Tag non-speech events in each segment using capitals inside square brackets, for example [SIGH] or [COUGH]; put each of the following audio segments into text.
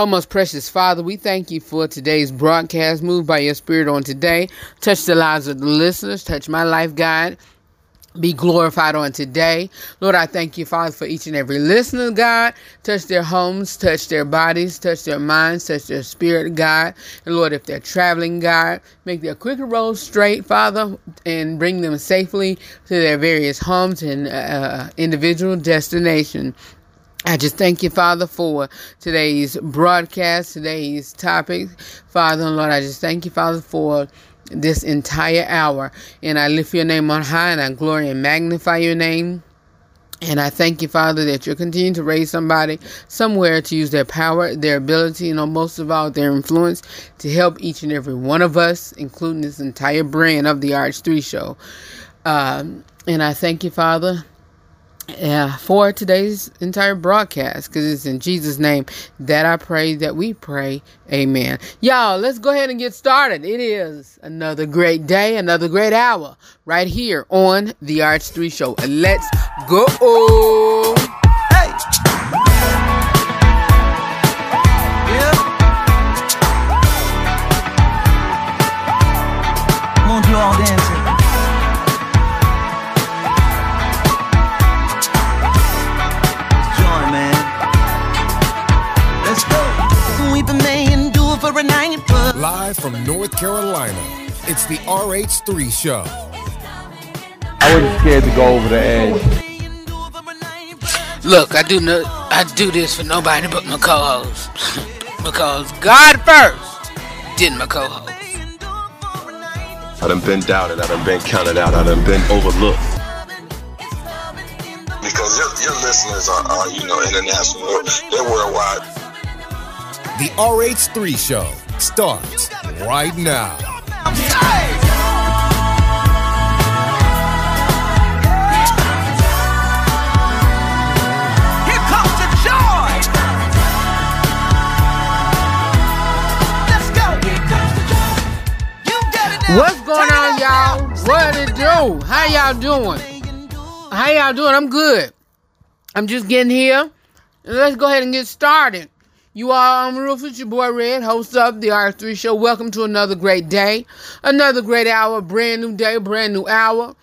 Oh, most precious Father, we thank you for today's broadcast. Move by your spirit on today. Touch the lives of the listeners. Touch my life, God. Be glorified on today. Lord, I thank you, Father, for each and every listener, God. Touch their homes, touch their bodies, touch their minds, touch their spirit, God. And Lord, if they're traveling, God, make their quicker road straight, Father, and bring them safely to their various homes and uh, individual destination. I just thank you, Father, for today's broadcast, today's topic. Father and Lord, I just thank you, Father, for this entire hour. And I lift your name on high and I glory and magnify your name. And I thank you, Father, that you're continuing to raise somebody somewhere to use their power, their ability, and most of all, their influence to help each and every one of us, including this entire brand of the RH3 show. Um, and I thank you, Father, yeah, for today's entire broadcast because it's in Jesus' name that I pray that we pray. Amen. Y'all, let's go ahead and get started. It is another great day, another great hour right here on the RH3 Show. Let's go. Live from North Carolina, it's the RH3 Show. I wasn't scared to go over the edge. Look, I do no, I do this for nobody but my co-host [LAUGHS] because God first, then my co-host. I done been doubted, I done been counted out, I done been overlooked. Because your, your listeners are, are, you know, international, they're worldwide. The RH3 Show starts right now. here comes the joy. Let's go. Here comes the joy. You get it now. What's going on, y'all? What it do? How y'all doing? How y'all doing? I'm good. I'm just getting here. Let's go ahead and get started. You all, I'm Rufus, your boy Red, host of the R3 Show. Welcome to another great day, another great hour, brand new day, brand new hour.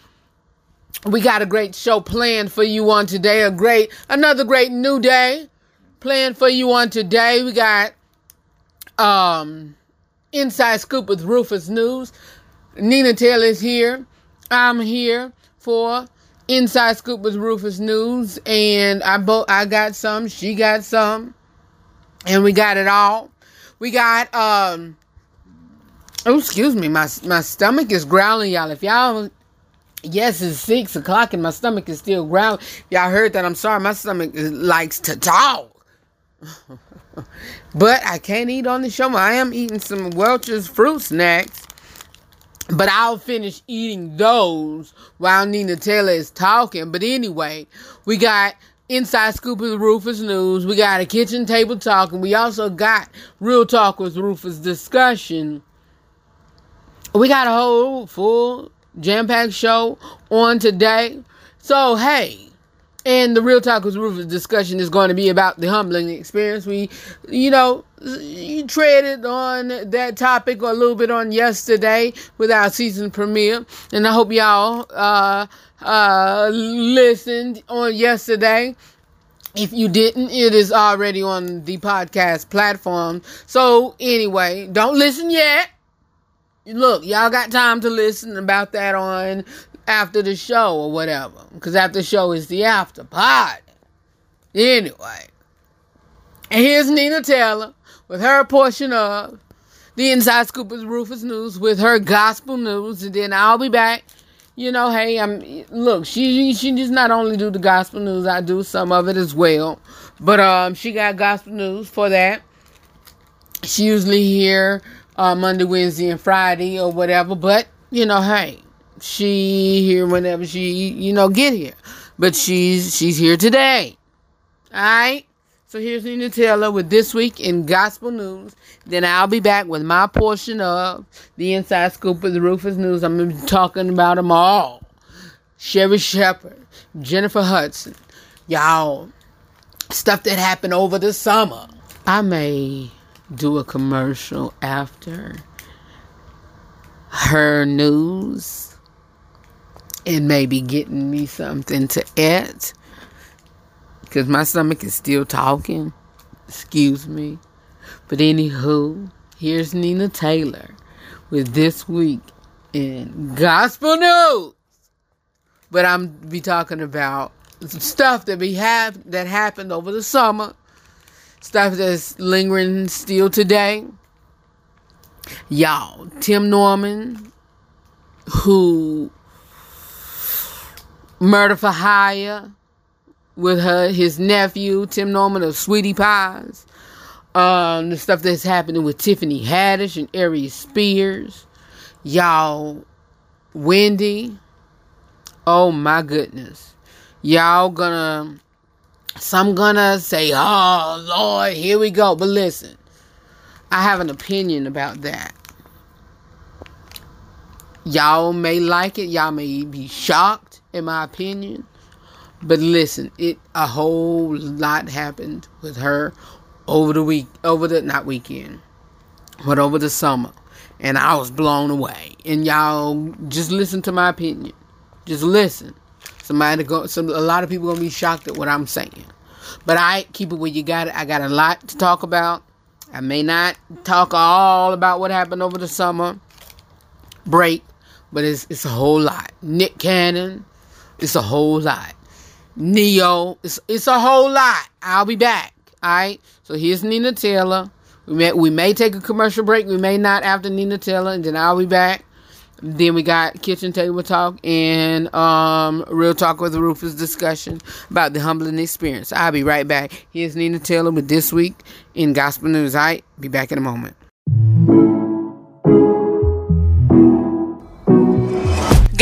We got a great show planned for you on today. A great, another great new day planned for you on today. We got um inside scoop with Rufus News. Nina Taylor's here. I'm here for Inside Scoop with Rufus News, and I both I got some, she got some, and we got it all. We got um. Oh, excuse me, my my stomach is growling, y'all. If y'all, yes, it's six o'clock and my stomach is still growling. Y'all heard that? I'm sorry, my stomach is, likes to talk. [LAUGHS] but I can't eat on the show. I am eating some Welch's fruit snacks. But I'll finish eating those while Nina Taylor is talking. But anyway, we got Inside Scoop with Rufus News. We got a kitchen table talk. And we also got Real Talk with Rufus discussion. We got a whole full jam packed show on today. So, hey, and the Real Talk with Rufus discussion is going to be about the humbling experience. We, you know, you traded on that topic a little bit on yesterday with our season premiere, and I hope y'all uh, uh, listened on yesterday. If you didn't, it is already on the podcast platform. So anyway, don't listen yet. Look, y'all got time to listen about that on after the show or whatever. Because after the show is the after party. Anyway. And here's Nina Taylor with her portion of the Inside Scoop of Rufus News with her gospel news. And then I'll be back. You know, hey, I'm look, she she just not only do the gospel news, I do some of it as well. But um she got gospel news for that. She usually here uh, Monday, Wednesday, and Friday or whatever. But you know, hey, she here whenever she you know get here. But she's she's here today. All right. So here's Nina Taylor with this week in gospel news. Then I'll be back with my portion of the inside scoop of the Rufus News. I'm gonna be talking about them all. Sherri Shepherd, Jennifer Hudson, y'all, stuff that happened over the summer. I may do a commercial after her news and maybe getting me something to eat because my stomach is still talking. Excuse me. But anywho, here's Nina Taylor with this week in gospel news. But I'm be talking about stuff that we have that happened over the summer, stuff that's lingering still today. Y'all, Tim Norman, who murder for hire with her his nephew Tim Norman of Sweetie Pies. Um, the stuff that's happening with Tiffany Haddish and Aries Spears. Y'all, Wendy. Oh my goodness. Y'all gonna some gonna say, oh Lord, here we go. But listen, I have an opinion about that. Y'all may like it, y'all may be shocked, in my opinion. But listen, it a whole lot happened with her over the week, over the not weekend, but over the summer, and I was blown away. And y'all just listen to my opinion. Just listen. Somebody go. Some a lot of people gonna be shocked at what I'm saying, but I keep it where you got it. I got a lot to talk about. I may not talk all about what happened over the summer break, but it's it's a whole lot. Nick Cannon, it's a whole lot. Ne-Yo, it's it's a whole lot. I'll be back. All right. So here's Nina Taylor. We may we may take a commercial break. We may not after Nina Taylor, and then I'll be back. Then we got kitchen table talk and um, real talk with Rufus discussion about the humbling experience. I'll be right back. Here's Nina Taylor with this week in gospel news. I right, be back in a moment.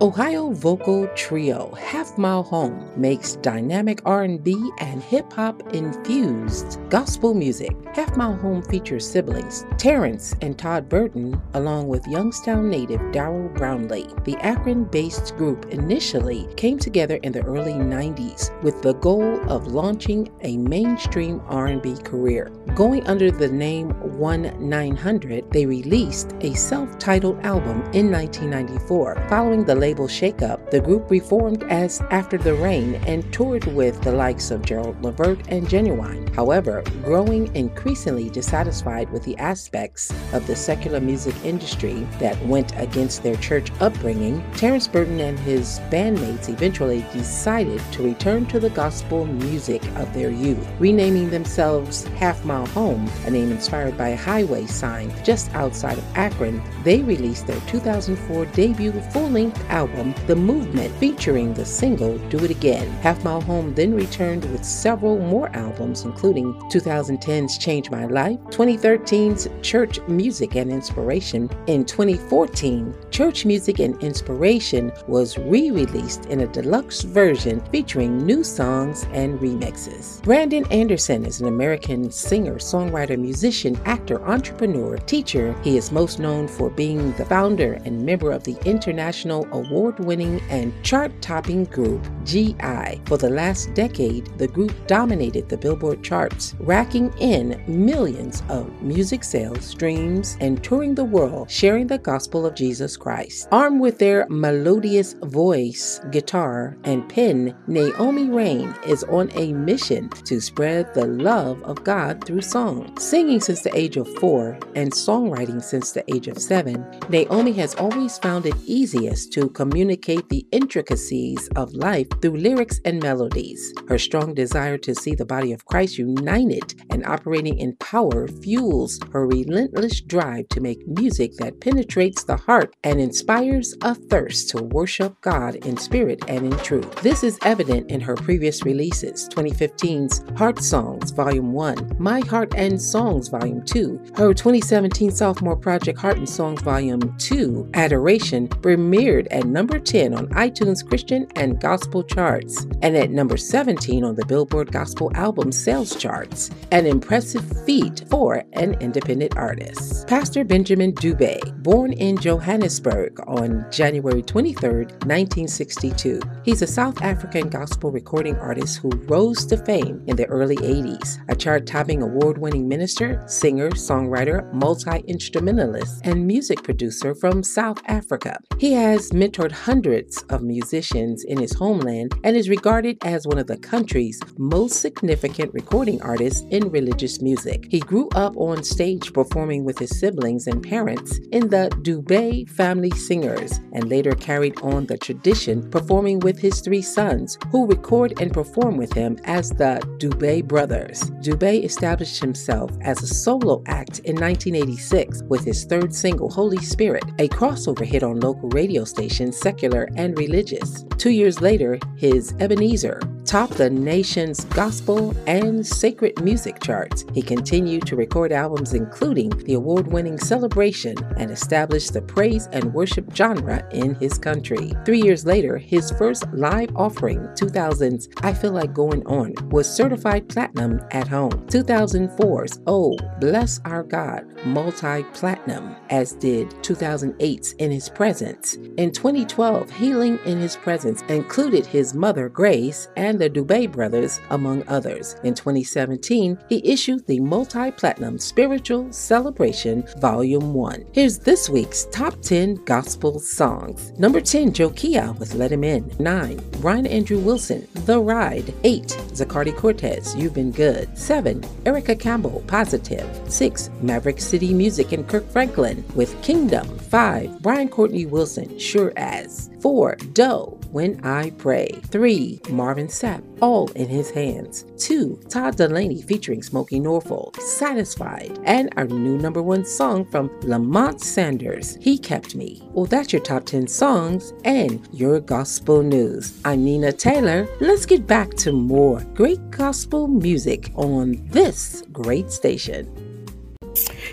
Ohio vocal trio Half Mile Home makes dynamic R&B and hip hop infused gospel music. Half Mile Home features siblings Terrence and Todd Burton, along with Youngstown native Daryl Brownlee. The Akron-based group initially came together in the early 90s with the goal of launching a mainstream R&B career. Going under the name 1-900, they released a self-titled album in 1994. Following the label shakeup, the group reformed as After the Rain and toured with the likes of Gerald Levert and Ginuwine. However, growing increasingly dissatisfied with the aspects of the secular music industry that went against their church upbringing, Terrence Burton and his bandmates eventually decided to return to the gospel music of their youth, renaming themselves Half Mile Home, a name inspired by a highway sign just outside of Akron. They released their 2004 debut full-length album, The Movement, featuring the single Do It Again. Half Mile Home then returned with several more albums, including 2010's Change My Life, 2013's Church Music and Inspiration. In 2014, Church Music and Inspiration was re released in a deluxe version featuring new songs and remixes. Branden Anderson is an American singer, songwriter, musician, actor, entrepreneur, teacher. He is most known for being the founder and member of the International award winning and chart topping group GI. For the last decade, the group dominated the Billboard charts, racking in millions of music sales, streams, and touring the world, sharing the gospel of Jesus Christ. Armed with their melodious voice, guitar, and pen, Naomi Raine is on a mission to spread the love of God through song. Singing since the age of four and songwriting since the age of seven, Naomi has always found it easiest to communicate the intricacies of life through lyrics and melodies. Her strong desire to see the body of Christ united and operating in power fuels her relentless drive to make music that penetrates the heart and inspires a thirst to worship God in spirit and in truth. This is evident in her previous releases 2015's Heart Songs Volume 1, My Heart and Songs Volume 2, her 2017 sophomore project Heart and Songs Volume 2, Adoration, premiered at number 10 on iTunes Christian and Gospel charts, and at number 17 on the Billboard Gospel Album Sales charts. An impressive feat for an independent artist. Pastor Benjamin Dube, born in Johannesburg on January 23, 1962. He's a South African gospel recording artist who rose to fame in the early 80s, a chart topping award winning minister, singer, songwriter, multi instrumentalist, and music producer from South Africa. He has mentored hundreds of musicians in his homeland and is regarded as one of the country's most significant recording artists in religious music. He grew up on stage performing with his siblings and parents in the Dube Family Singers and later carried on the tradition performing with his three sons, who record and perform with him as the Dube Brothers. Dube established himself as a solo act in 1986 with his third single, Holy Spirit, a crossover hit on local radio stations, secular and religious. Two years later, his Ebenezer topped the nation's gospel and sacred music charts. He continued to record albums including the award winning Celebration and established the praise and worship genre in his country. Three years later, his first live offering, 2000's I Feel Like Going On, was certified platinum at home. 2004's Oh, Bless Our God, multi platinum, as did 2008's In His Presence. In 2012, Healing in His Presence included his mother, Grace, and the Dube brothers, among others. In 2017, he issued the multi platinum Spiritual Celebration Volume 1. Here's this week's top 10 gospel songs. Number 10, Jokia with Let Him In. 9, Ryan Andrew Wilson, The Ride. 8, Zacardi Cortez, You've Been Good. 7, Erica Campbell, Positive. 6, Maverick City Music and Kirk Franklin with Kingdom. 5, Brian Courtney Wilson, Sure As. 4, Doe, When I Pray. 3, Marvin Sapp, All in His Hands. 2, Todd Dulaney featuring Smokie Norful, Satisfied. And our new number one song from Lamont Sanders, He Kept Me. Well, that's your top 10 songs and your gospel news. I'm Nina Taylor. Let's get back to more great gospel music on this great station.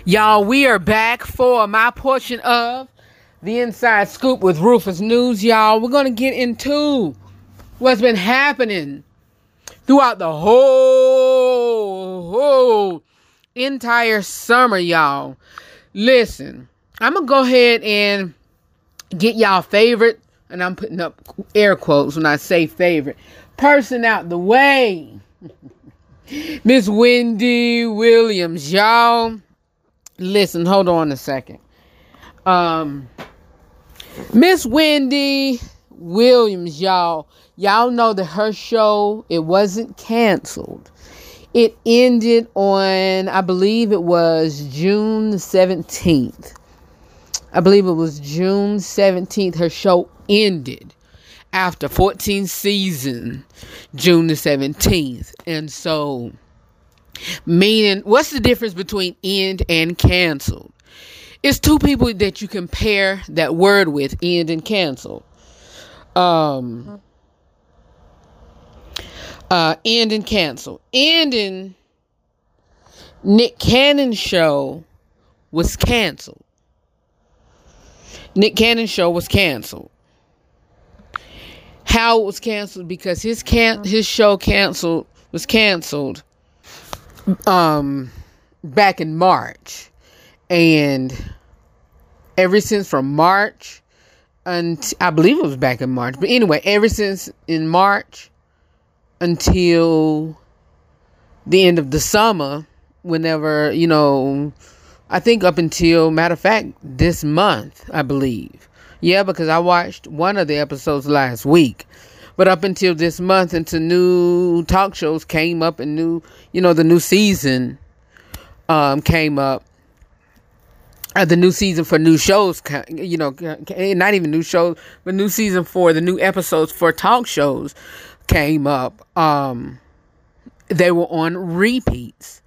Y'all, we are back for my portion of the inside scoop with Rufus News, y'all. We're going to get into what's been happening throughout the whole, whole entire summer, y'all. Listen, I'm going to go ahead and get y'all favorite, and I'm putting up air quotes when I say favorite, person out the way. [LAUGHS] Miss Wendy Williams, y'all. Listen, hold on a second. Um, Miss Wendy Williams, y'all. Y'all know that her show it wasn't canceled. It ended on, I believe it was June the 17th. I believe it was June 17th. Her show ended after 14 season, June the 17th. And so, meaning, what's the difference between end and canceled? It's two people that you compare that word with, end and cancel. Um, uh, end and cancel. end Ending Nick Cannon's show was canceled. Nick Cannon's show was canceled. How it was canceled because his can his show canceled was canceled um back in March. And ever since from March and I believe it was back in March. But anyway, ever since in March until the end of the summer, whenever, you know, I think up until matter of fact, this month, I believe. Yeah, because I watched one of the episodes last week. But up until this month, until new talk shows came up and new, you know, the new season um, came up. Uh, the new season for new shows, you know, ca- not even new shows, but new season for the new episodes for talk shows came up. Um, they were on repeats.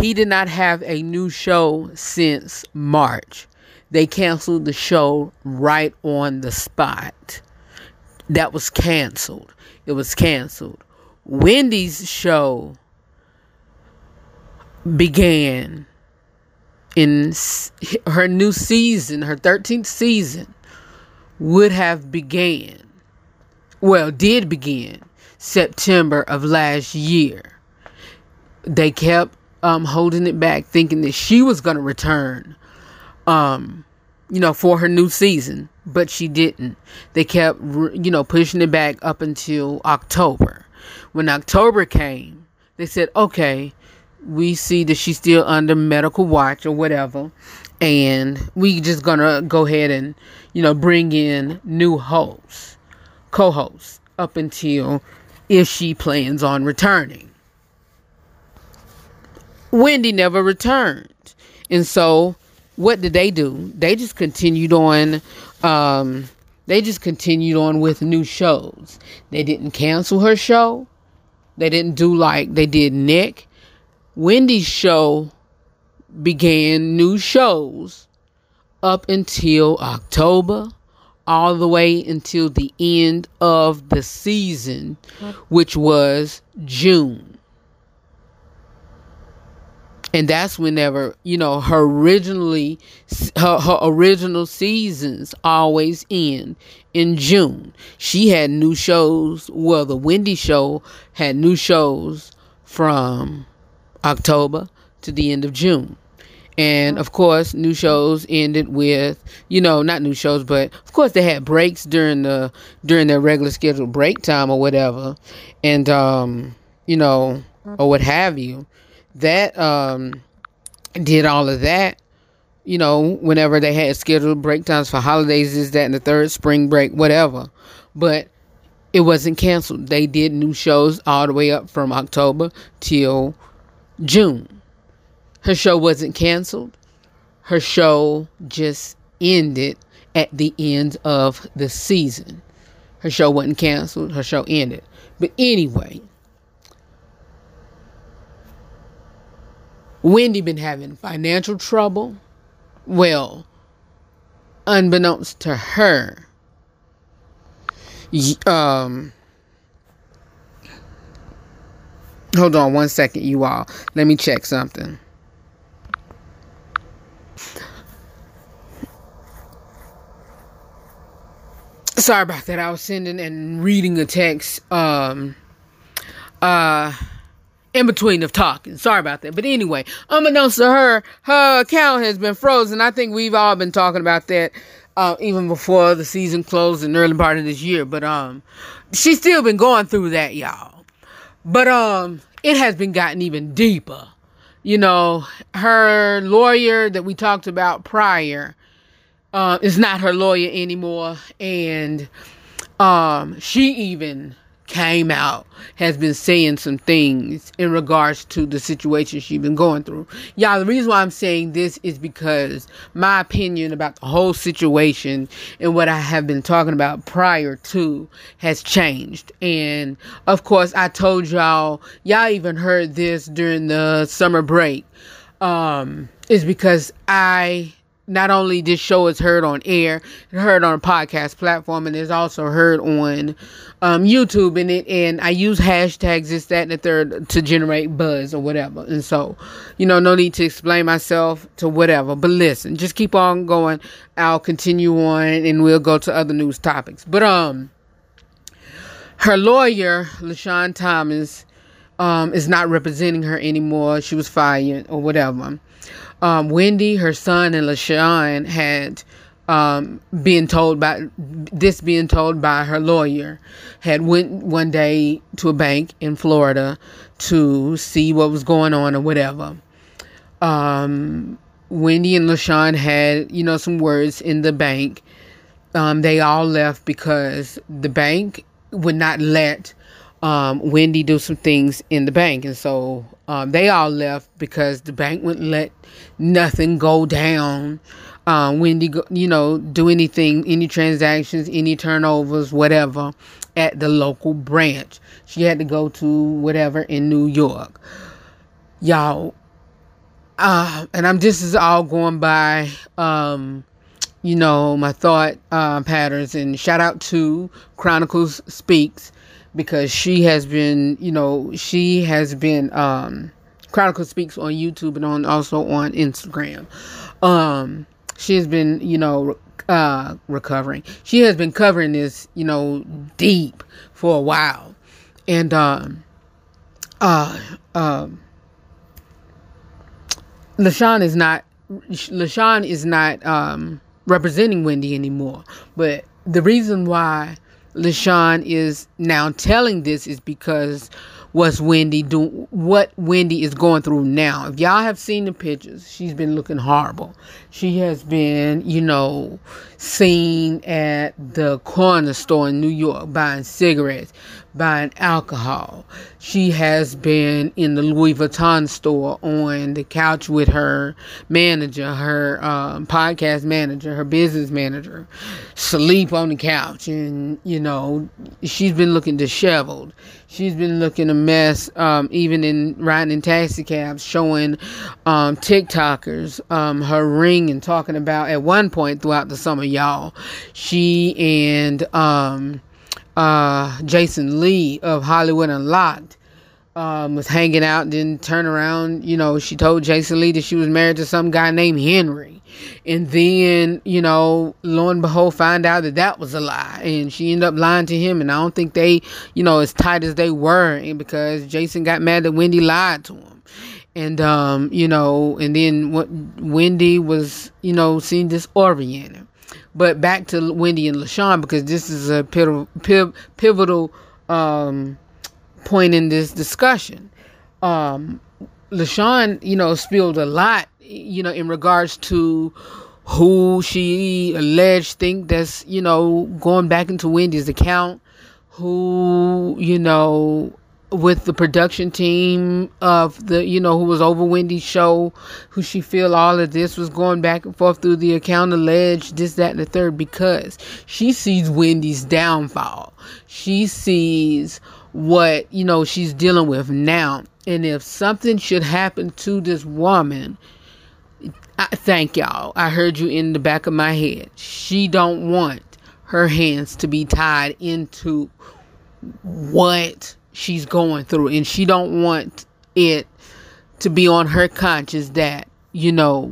He did not have a new show since March. They canceled the show right on the spot. That was canceled. It was canceled. Wendy's show began in her new season, her 13th season, would have began, well, did begin September of last year. They kept um, holding it back, thinking that she was going to return, um, you know, for her new season, but she didn't. They kept, you know, pushing it back up until October. When October came, they said, okay, we see that she's still under medical watch or whatever, and we just gonna go ahead and, you know, bring in new hosts, co-hosts up until if she plans on returning. Wendy never returned. And so what did they do? They just continued on um they just continued on with new shows. They didn't cancel her show. They didn't do like they did Nick. Wendy's show began new shows up until October, all the way until the end of the season, which was June. And that's whenever, you know, her originally her, her original seasons always end in June. She had new shows, well, the Wendy show had new shows from October to the end of June. And of course, new shows ended with, you know, not new shows, but of course they had breaks during the during their regular scheduled break time or whatever. And um, you know, or what have you. That um did all of that, you know, whenever they had scheduled break times for holidays, is that and the third spring break, whatever. But it wasn't canceled. They did new shows all the way up from October till June. Her show wasn't canceled. Her show just ended at the end of the season. Her show wasn't canceled. Her show ended. But anyway, Wendy been having financial trouble. Well, unbeknownst to her, um, hold on one second, you all. Let me check something. Sorry about that. I was sending and reading a text um uh in between of talking. Sorry about that. But anyway, unbeknownst to her, her account has been frozen. I think we've all been talking about that uh, even before the season closed in the early part of this year. But um, she's still been going through that, y'all. But um, it has been gotten even deeper. You know, her lawyer that we talked about prior uh, is not her lawyer anymore, and um, she even came out has been saying some things in regards to the situation she's been going through. Y'all, the reason why I'm saying this is because my opinion about the whole situation and what I have been talking about prior to has changed. And of course, I told y'all, y'all even heard this during the summer break. Um, is because I not only this show is heard on air, heard on a podcast platform, and it's also heard on um, YouTube. And it and I use hashtags this, that, and the third to generate buzz or whatever. And so, you know, no need to explain myself to whatever. But listen, just keep on going. I'll continue on, and we'll go to other news topics. But um, her lawyer, LaShawn Thomas, um, is not representing her anymore. She was fired or whatever um, Wendy, her son, and LaShawn had um, being told by this being told by her lawyer had went one day to a bank in Florida to see what was going on or whatever. Um, Wendy and LaShawn had you know some words in the bank. Um, they all left because the bank would not let um, Wendy do some things in the bank, and so um, they all left because the bank wouldn't let nothing go down. Um, Wendy, you know, do anything, any transactions, any turnovers, whatever, at the local branch. She had to go to whatever in New York. Y'all, uh, and I'm this is all going by, um, you know, my thought uh, patterns. And shout out to Chronicles Speaks because she has been, you know, she has been um Chronicle Speaks on YouTube and on also on Instagram. Um she has been, you know, uh recovering. She has been covering this, you know, deep for a while. And um uh um LaShawn is not LaShawn is not um representing Wendy anymore. But the reason why LaShawn is now telling this is because what's Wendy do what Wendy is going through now. If y'all have seen the pictures, she's been looking horrible. She has been, you know, seen at the corner store in New York buying cigarettes, buying alcohol. She has been in the Louis Vuitton store on the couch with her manager, her um, podcast manager, her business manager, sleep on the couch. And, you know, she's been looking disheveled. She's been looking a mess, um, even in riding in taxi cabs, showing um, TikTokers um, her ring and talking about at one point throughout the summer, y'all, she and um, uh, Jason Lee of Hollywood Unlocked um, was hanging out and then turn around, you know, she told Jason Lee that she was married to some guy named Henry. And then, you know, lo and behold, find out that that was a lie. And she ended up lying to him. And I don't think they, you know, as tight as they were and because Jason got mad that Wendy lied to him. And, um, you know, and then what Wendy was, you know, seen disoriented. But back to Wendy and LaShawn because this is a pivotal, pivotal um, point in this discussion. Um, LaShawn, you know, spilled a lot, you know, in regards to who she alleged think that's, you know, going back into Wendy's account, who, you know, with the production team of the, you know, who was over Wendy's show, who she feel all of this was going back and forth through the account alleged this, that, and the third, because she sees Wendy's downfall. She sees what, you know, she's dealing with now. And if something should happen to this woman, I thank y'all. I heard you in the back of my head. She don't want her hands to be tied into what she's going through and she don't want it to be on her conscience that, you know,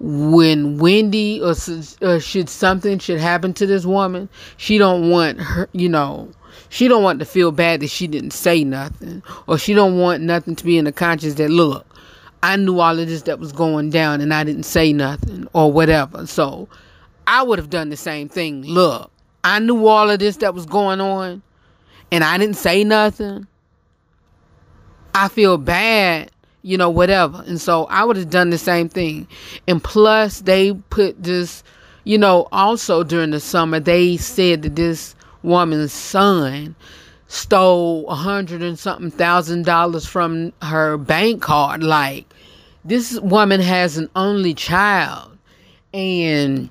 when Wendy or, or should something should happen to this woman, she don't want her, you know, she don't want to feel bad that she didn't say nothing or she don't want nothing to be in the conscience that look i knew all of this that was going down and i didn't say nothing or whatever. So i would have done the same thing. Look i knew all of this that was going on and i didn't say nothing i feel bad you know whatever and so i would have done the same thing and plus they put this you know also during the summer they said that this woman's son stole a hundred and something thousand dollars from her bank card. Like, this woman has an only child. And,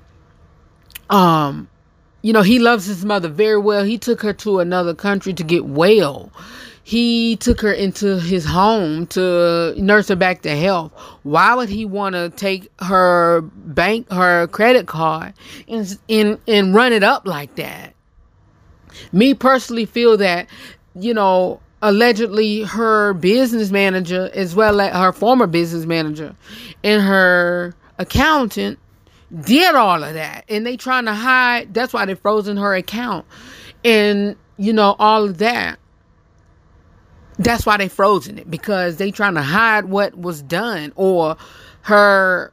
um, you know, he loves his mother very well. He took her to another country to get well. He took her into his home to nurse her back to health. Why would he want to take her bank, her credit card, and, and and run it up like that? Me personally feel that, you know, allegedly her business manager, as well as her former business manager and her accountant, did all of that. And they trying to hide. That's why they frozen her account. And, you know, all of that. That's why they frozen it because they trying to hide what was done or her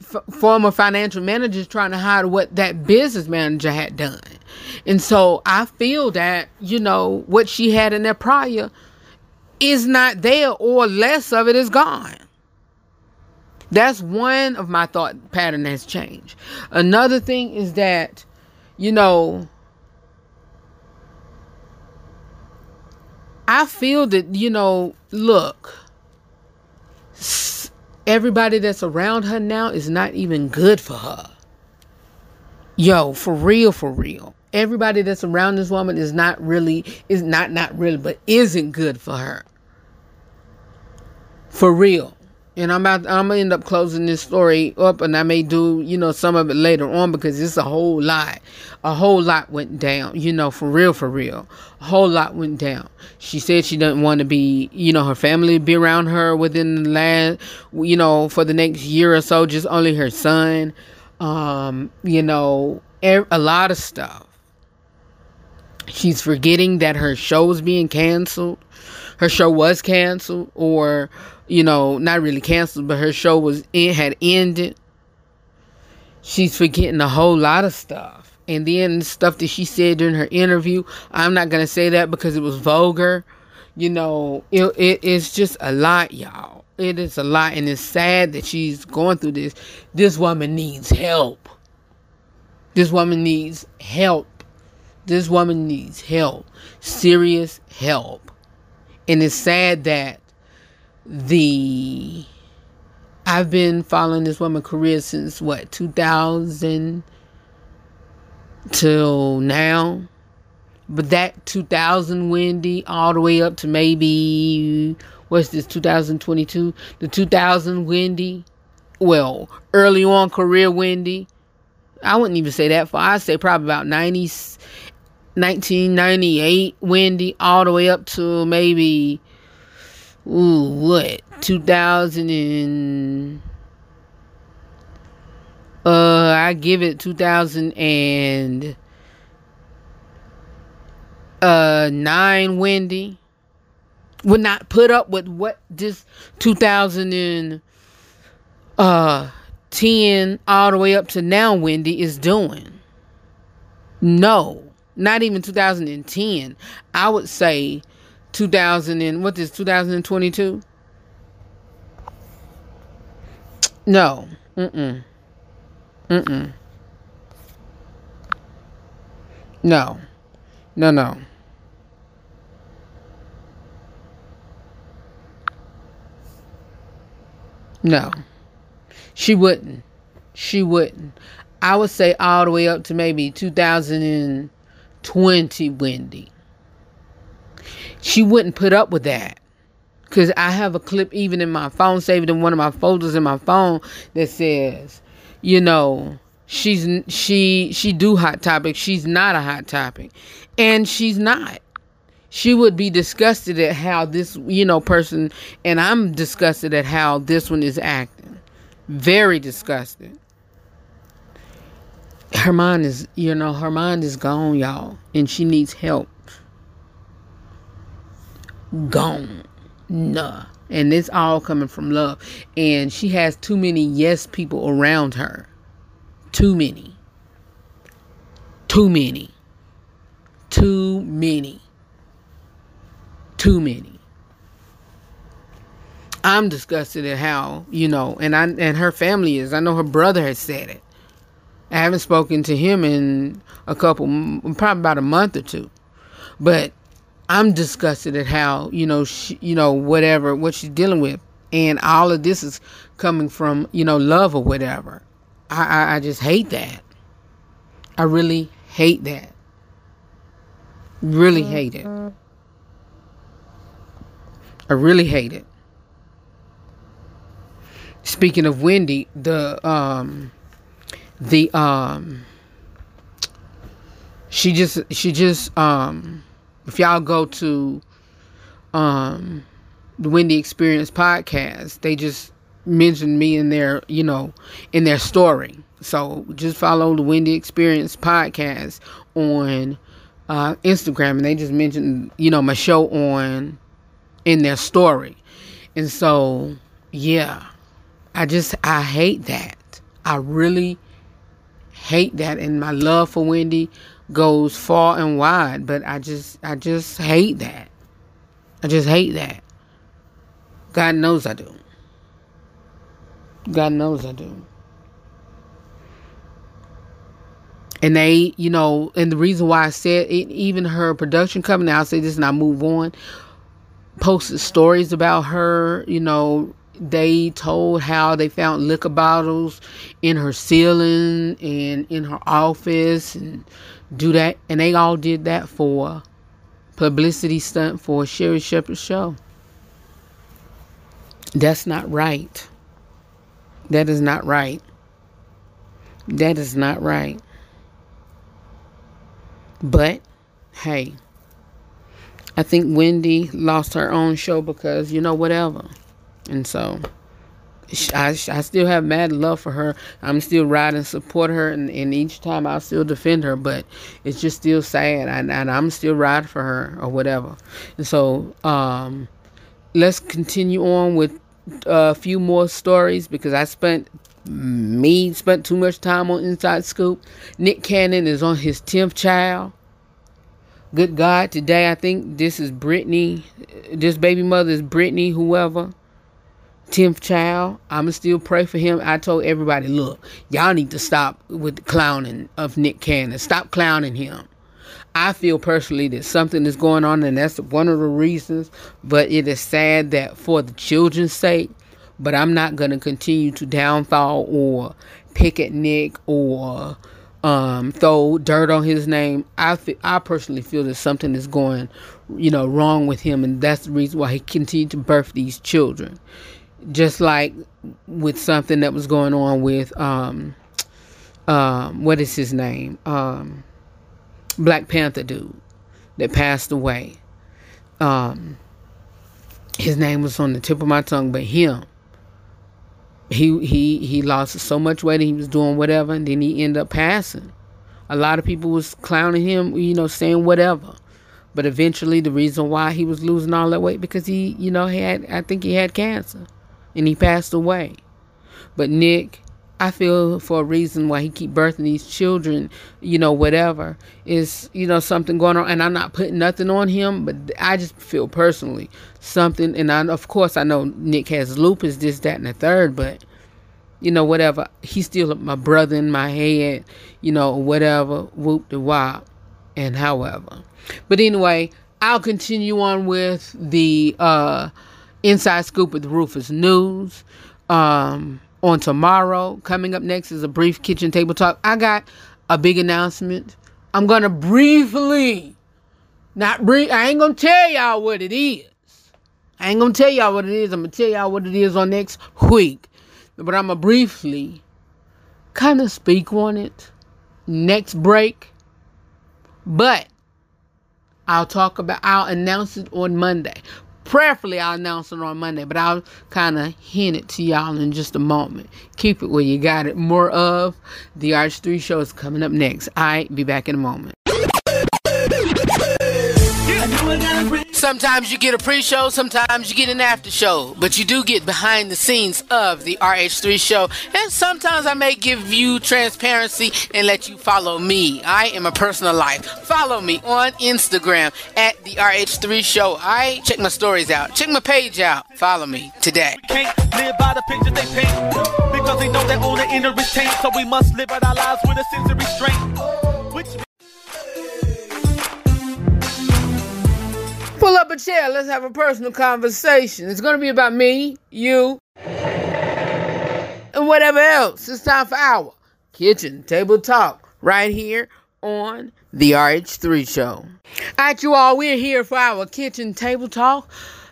f- former financial managers trying to hide what that business manager had done. And so I feel that, you know, what she had in there prior is not there or less of it is gone. That's one of my thought pattern has changed. Another thing is that, you know, I feel that, you know, look, everybody that's around her now is not even good for her. Yo, for real, for real. Everybody that's around this woman is not really, is not, not really, but isn't good for her. For real. And I'm about, I'm gonna end up closing this story up, and I may do, you know, some of it later on because it's a whole lot. A whole lot went down, you know, for real, for real. A whole lot went down. She said she doesn't want to be, you know, her family be around her within the last, you know, for the next year or so, just only her son. um, you know, a lot of stuff. She's forgetting that her show is being canceled. Her show was canceled, or you know, not really canceled, but her show was it had ended. She's forgetting a whole lot of stuff, and then the stuff that she said during her interview. I'm not gonna say that because it was vulgar. You know, it, it it's just a lot, y'all. It is a lot, and it's sad that she's going through this. This woman needs help. This woman needs help. This woman needs help. Serious help. And it's sad that the I've been following this woman career since what 2000 till now. But that 2000 Wendy all the way up to maybe what's this 2022? The 2000 Wendy, well, early on career Wendy. I wouldn't even say that far. I'd say probably about 90 1998 Wendy all the way up to maybe ooh what 2000 and uh I give it 2000 and uh 9 Wendy would not put up with what this 2000 and uh 10 all the way up to now Wendy is doing. No, not even 2010. I would say 2000 and what is 2022? No. Mm-mm. Mm-mm. No. No, no. No. She wouldn't. She wouldn't. I would say all the way up to maybe 2020 Wendy. She wouldn't put up with that. Cause I have a clip even in my phone, saved in one of my folders in my phone that says, you know, she's she she do hot topic. She's not a hot topic, and she's not. She would be disgusted at how this you know person, and I'm disgusted at how this one is acting. Very disgusted. Her mind is, you know, her mind is gone, y'all, and she needs help. Gone. Nah. And it's all coming from love. And she has too many yes people around her. Too many. Too many. Too many. Too many. I'm disgusted at how, you know, and I and her family is. I know her brother has said it. I haven't spoken to him in a couple probably about a month or two. But I'm disgusted at how you know she, you know whatever what she's dealing with, and all of this is coming from you know love or whatever. I I, I just hate that. I really hate that. Really hate it. I really hate it. Speaking of Wendy, the um the um she just she just um if y'all go to um the Wendy Experience podcast, they just mentioned me in their, you know, in their story. So just follow the Wendy Experience podcast on uh, Instagram, and they just mentioned, you know, my show on in their story. And so, yeah, I just I hate that. I really hate that, and my love for Wendy goes far and wide, but I just I just hate that. I just hate that. God knows I do. God knows I do. And they, you know, and the reason why I said it, even her production company, I'll say this and I move on, posted stories about her, you know, they told how they found liquor bottles in her ceiling and in her office and do that and they all did that for publicity stunt for Sherri Shepherd's show. That's not right. That is not right. That is not right. But hey, I think Wendy lost her own show because you know whatever. And so I, I still have mad love for her. I'm still ride and support her, and, and each time I'll still defend her. But it's just still sad, and, and I'm still ride for her or whatever. And so, um, let's continue on with a few more stories because I spent me spent too much time on Inside Scoop. Nick Cannon is on his tenth child. Good God, today I think this is Brittany. This baby mother is Brittany, whoever. 10th child. I'ma still pray for him. I told everybody, look, y'all need to stop with the clowning of Nick Cannon. Stop clowning him. I feel personally that something is going on, and that's one of the reasons. But it is sad that for the children's sake, but I'm not going to continue to downfall or pick at Nick or um, throw dirt on his name. I fe- I personally feel that something is going, you know, wrong with him, and that's the reason why he continued to birth these children. Just like with something that was going on with um, um, what is his name? Um, Black Panther dude that passed away. Um, his name was on the tip of my tongue, but him. He he he lost so much weight and he was doing whatever, and then he ended up passing. A lot of people was clowning him, you know, saying whatever. But eventually, the reason why he was losing all that weight because he, you know, he had I think he had cancer, and he passed away. But Nick, I feel for a reason why he keep birthing these children, you know, whatever is, you know, something going on. And I'm not putting nothing on him, but I just feel personally something. And I, of course, I know Nick has lupus, this, that, and the third, but you know, whatever. He's still my brother in my head, you know, whatever. Whoop the wop, and however. But anyway, I'll continue on with the uh, inside scoop with Rufus News. Um, on tomorrow. Coming up next is a brief kitchen table talk. I got a big announcement. I'm gonna briefly, not brief. I ain't gonna tell y'all what it is. I ain't gonna tell y'all what it is. I'm gonna tell y'all what it is on next week. But I'm gonna briefly kind of speak on it next break. But I'll talk about. I'll announce it on Monday. Prayerfully, I'll announce it on Monday, but I'll kind of hint it to y'all in just a moment. Keep it where you got it. More of the RH3 show is coming up next. I be back in a moment. Sometimes you get a pre-show, sometimes you get an after show, but you do get behind the scenes of the RH3 show. And sometimes I may give you transparency and let you follow me. I am a personal life. Follow me on Instagram at the RH3 show. I check my stories out. Check my page out. Follow me today. because they know that all the inner is taint. So we must live out our lives with a sense of restraint. Pull up a chair. Let's have a personal conversation. It's going to be about me, you, and whatever else. It's time for our kitchen table talk right here on the RH3 show. All right, you all, we're here for our kitchen table talk.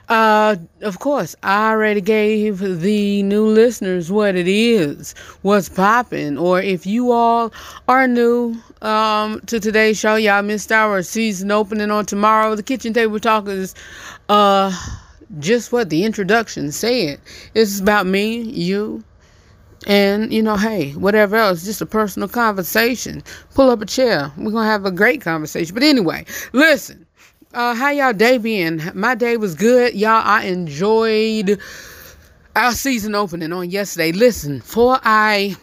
Uh, of course, I already gave the new listeners what it is, what's popping, or if you all are new um to today's show, y'all missed our season opening on tomorrow. The kitchen table talk is uh just what the introduction said. It's about me, you, and you know, hey, whatever else, just a personal conversation. Pull up a chair. We're gonna have a great conversation. But anyway, listen. Uh, how y'all day been? My day was good, y'all. I enjoyed our season opening on yesterday. Listen, before I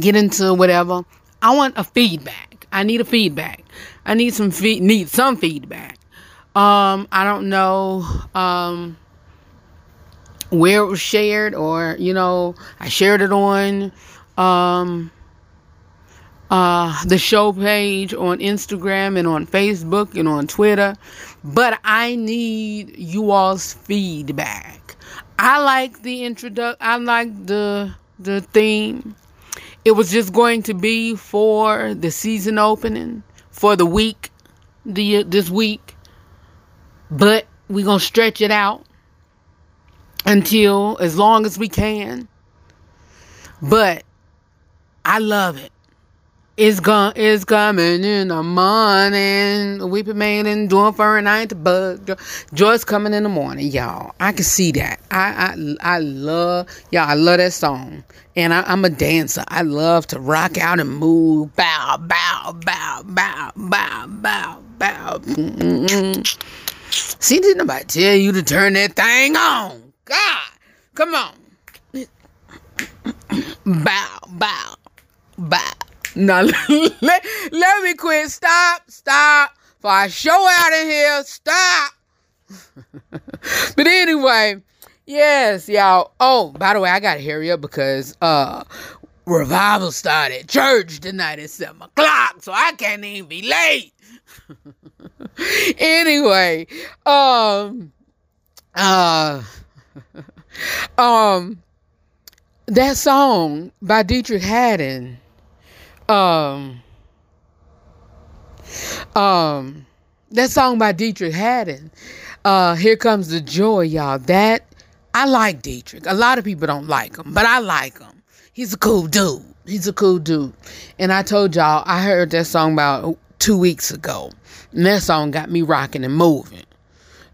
get into whatever, I want a feedback. I need a feedback. I need some feed need some feedback. Um, I don't know um where it was shared or you know, I shared it on um uh, the show page on Instagram and on Facebook and on Twitter, but I need you all's feedback. I like the introduction. I like the the theme. It was just going to be for the season opening for the week, the this week, but we're gonna stretch it out until as long as we can. But I love it. It's gone. It's coming in the morning. Weeping man doing for a night. But joy's coming in the morning, y'all. I can see that. I I I love y'all. I love that song, and I, I'm a dancer. I love to rock out and move. Bow, bow, bow, bow, bow, bow, bow. Mm-mm. See, did nobody tell you to turn that thing on? God, come on. bow, bow, bow. [LAUGHS] No, let, let me quit. Stop, stop. For I show out in here. Stop. [LAUGHS] but anyway, yes, y'all. Oh, by the way, I gotta hurry up because uh revival started church tonight at seven o'clock, so I can't even be late. [LAUGHS] anyway, um uh um that song by Deitrick Haddon um um that song by Deitrick Haddon uh here comes the joy y'all. That I like Deitrick. a lot of people don't like him but I like him. He's a cool dude. He's a cool dude. And I told y'all I heard that song about two weeks ago. And that song got me rocking and moving.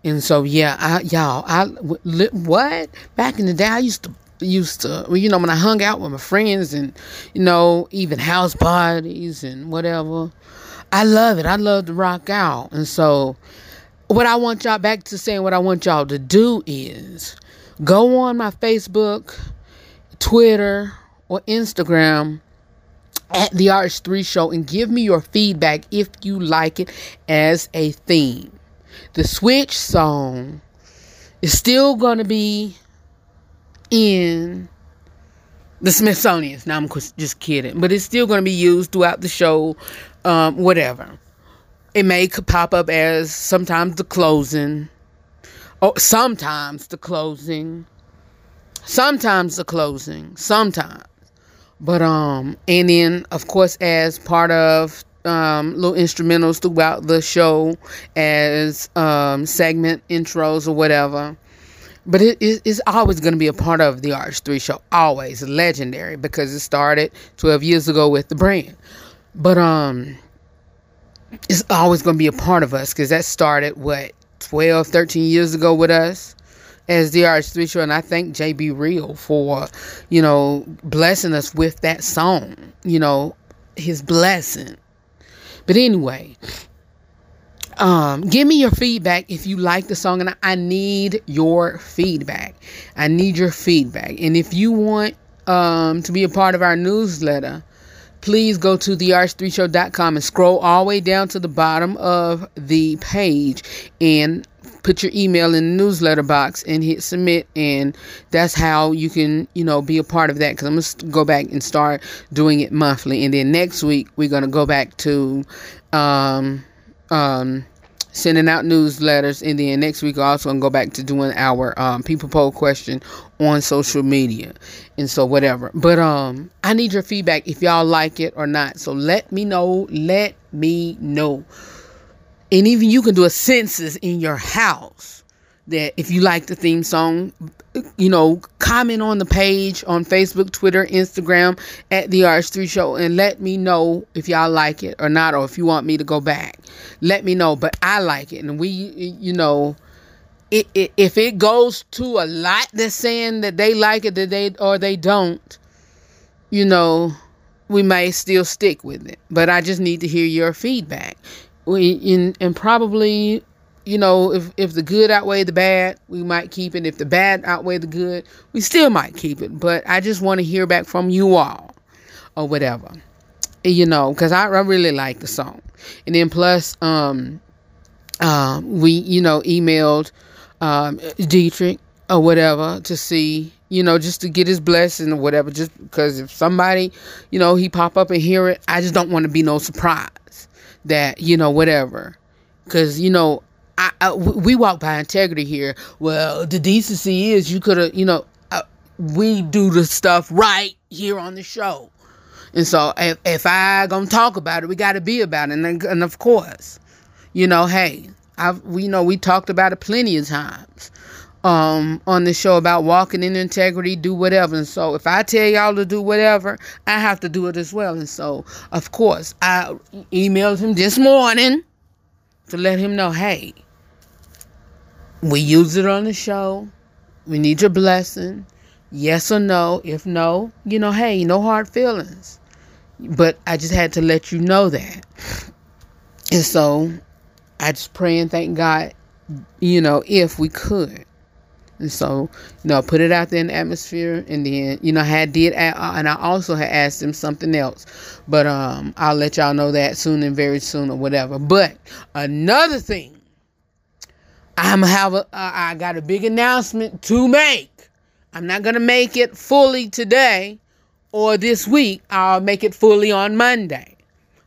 And so yeah I y'all I what? Back in the day I used to used to, you know, when I hung out with my friends and, you know, even house parties and whatever. I love it. I love to rock out. And so, what I want y'all back to saying, what I want y'all to do is go on my Facebook, Twitter, or Instagram at the RH3 Show and give me your feedback if you like it as a theme. The Switch song is still going to be in the Smithsonian's. Now I'm just kidding, but it's still going to be used throughout the show, um, whatever. It may pop up as sometimes the closing, or sometimes the closing, sometimes the closing, sometimes. But um, and then of course as part of um, little instrumentals throughout the show as um, segment intros or whatever. But it is always going to be a part of the RH3 show. Always legendary because it started 12 years ago with the brand. But um, it's always going to be a part of us because that started, what, 12, 13 years ago with us as the RH3 show. And I thank JB Real for, you know, blessing us with that song, you know, his blessing. But anyway, um, give me your feedback if you like the song, and I need your feedback. I need your feedback. And if you want um, to be a part of our newsletter, please go to therh3show.com and scroll all the way down to the bottom of the page and put your email in the newsletter box and hit submit and that's how you can you know be a part of that because i'm going to go back and start doing it monthly and then next week we're going to go back to um um, sending out newsletters, and then next week I'm also gonna go back to doing our um, people poll question on social media, and so whatever. But um, I need your feedback if y'all like it or not. So let me know. Let me know. And even you can do a census in your house that if you like the theme song, you know, comment on the page on Facebook, Twitter, Instagram at the RH3 Show and let me know if y'all like it or not, or if you want me to go back. Let me know. But I like it. And we, you know, it, it, if it goes to a lot that's saying that they like it that they or they don't, you know, we may still stick with it. But I just need to hear your feedback. We in, and probably you know, if if the good outweigh the bad, we might keep it. If the bad outweigh the good, we still might keep it. But I just want to hear back from you all, or whatever, you know, because I, I really like the song. And then plus, um, um, we you know emailed um Deitrick or whatever to see you know, just to get his blessing or whatever. Just because if somebody, you know, he pop up and hear it, I just don't want to be no surprise that you know whatever. Because you know, I, I, we walk by integrity here. Well, the decency is you could have, you know, uh, we do the stuff right here on the show. And so if, if I gonna talk about it, we got to be about it. And, and of course, you know, hey, I've, we know we talked about it plenty of times. um on the show about walking in integrity, do whatever. And so if I tell y'all to do whatever, I have to do it as well. And so of course I emailed him this morning to let him know, hey, we use it on the show. We need your blessing. Yes or no. If no, you know, hey, no hard feelings. But I just had to let you know that. And so I just pray and thank God, you know, if we could. And so, you know, put it out there in the atmosphere, and then, you know, I had did, and I also had asked him something else, but um, I'll let y'all know that soon and very soon or whatever. But another thing, I'm have a, uh, I got a big announcement to make. I'm not gonna make it fully today or this week. I'll make it fully on Monday,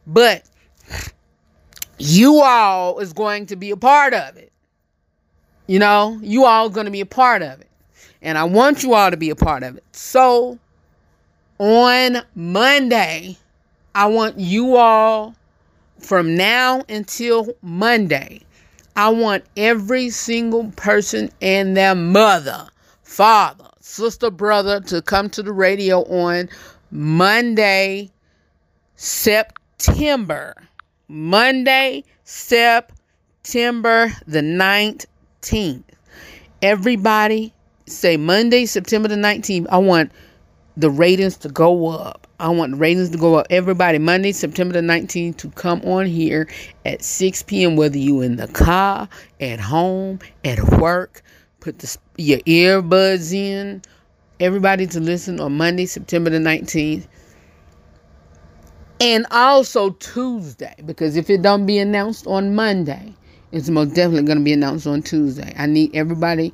but you all is going to be a part of it. You know, you all going to be a part of it. And I want you all to be a part of it. So on Monday, I want you all from now until Monday, I want every single person and their mother, father, sister, brother to come to the radio on Monday, September. Monday, September the 19th. Everybody say Monday, September the 19th. I want the ratings to go up. I want the ratings to go up. Everybody, Monday, September the 19th, to come on here at 6 p.m. Whether you in the car, at home, at work, put the, your earbuds in. Everybody to listen on Monday, September the 19th. And also Tuesday, because if it don't be announced on Monday, it's most definitely going to be announced on Tuesday. I need everybody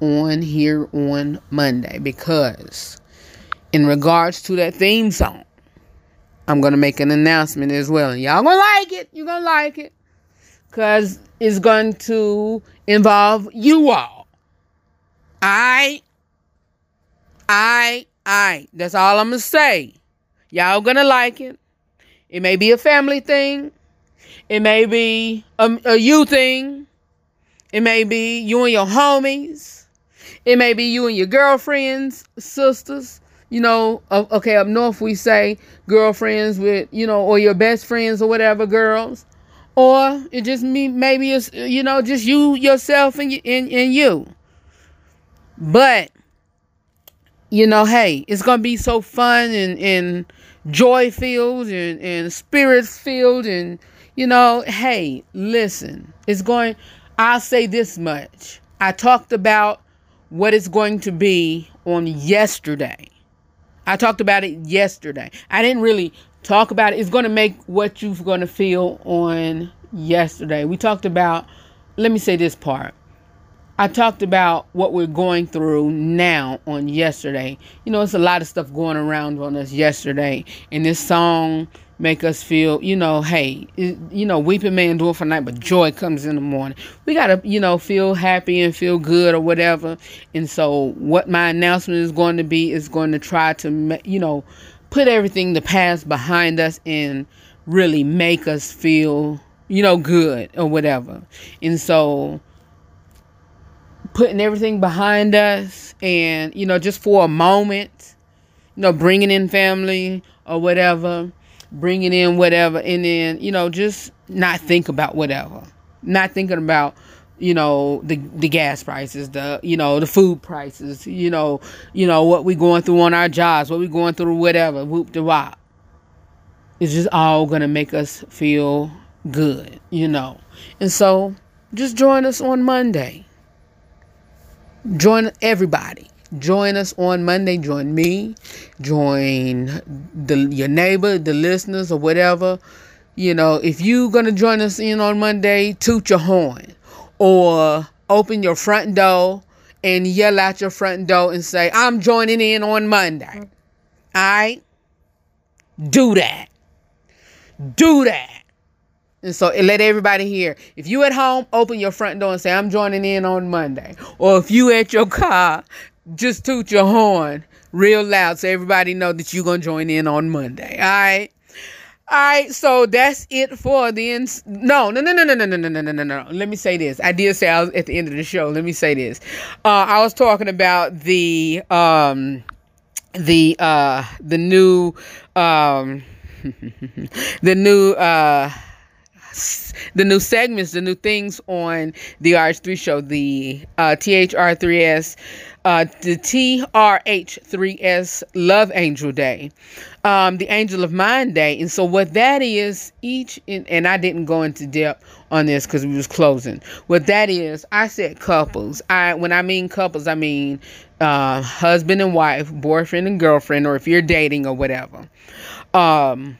on here on Monday because, in regards to that theme song, I'm to make an announcement as well. And y'all to like it. You're to like it because it's going to involve you all. I, I, I. That's all I'm to say. Y'all to like it. It may be a family thing. It may be a, a you thing. It may be you and your homies. It may be you and your girlfriends, sisters. You know, okay, up north we say girlfriends with, you know, or your best friends or whatever, girls. Or it just me, maybe it's, you know, just you, yourself, and, and, and you. But, you know, hey, it's going to be so fun and, and joy filled and, and spirit filled and, you know, hey, listen, it's going, I'll say this much. I talked about what it's going to be on yesterday. I talked about it yesterday. I didn't really talk about it. It's going to make what you're going to feel on yesterday. We talked about, let me say this part. I talked about what we're going through now on yesterday. You know, it's a lot of stuff going around on us yesterday. And this song make us feel, you know, hey, you know, weeping may endure for night, but joy comes in the morning. We got to, you know, feel happy and feel good or whatever. And so, what my announcement is going to be is going to try to, you know, put everything the past behind us and really make us feel, you know, good or whatever. And so, putting everything behind us and, you know, just for a moment, you know, bringing in family or whatever bringing in whatever, and then you know just not think about whatever, not thinking about you know the the gas prices, the you know the food prices, you know you know what we going through on our jobs, what we going through, whatever. Whoop de wop. It's just all gonna make us feel good, you know. And so, just join us on Monday. Join everybody. Join us on Monday. Join me. Join the your neighbor, the listeners, or whatever. You know, if you're gonna join us in on Monday, toot your horn, or open your front door and yell out your front door and say, "I'm joining in on Monday." All right, do that. Do that. And so let everybody hear. If you at home, open your front door and say, I'm joining in on Monday. Or if you at your car, just toot your horn real loud so everybody know that you're to join in on Monday. All right. All right, so that's it for the ins. No, no, no, no, no, no, no, no, no, no, no, no. Let me say this. I did say I was at the end of the show. Let me say this. Uh, I was talking about the um, the uh, the new um, the new uh the new segments, the new things on the RH3 show, the uh, THR3S, uh, the TRH3S Love Angel Day, um, the Angel of Mind Day. And so, what that is, each, in, and I didn't go into depth on this because we was closing. What that is, I said couples. I When I mean couples, I mean uh, husband and wife, boyfriend and girlfriend, or if you're dating or whatever. Um,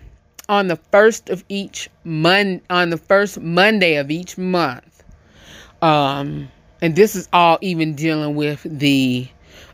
on the first of each month on the first Monday of each month. Um, and this is all even dealing with the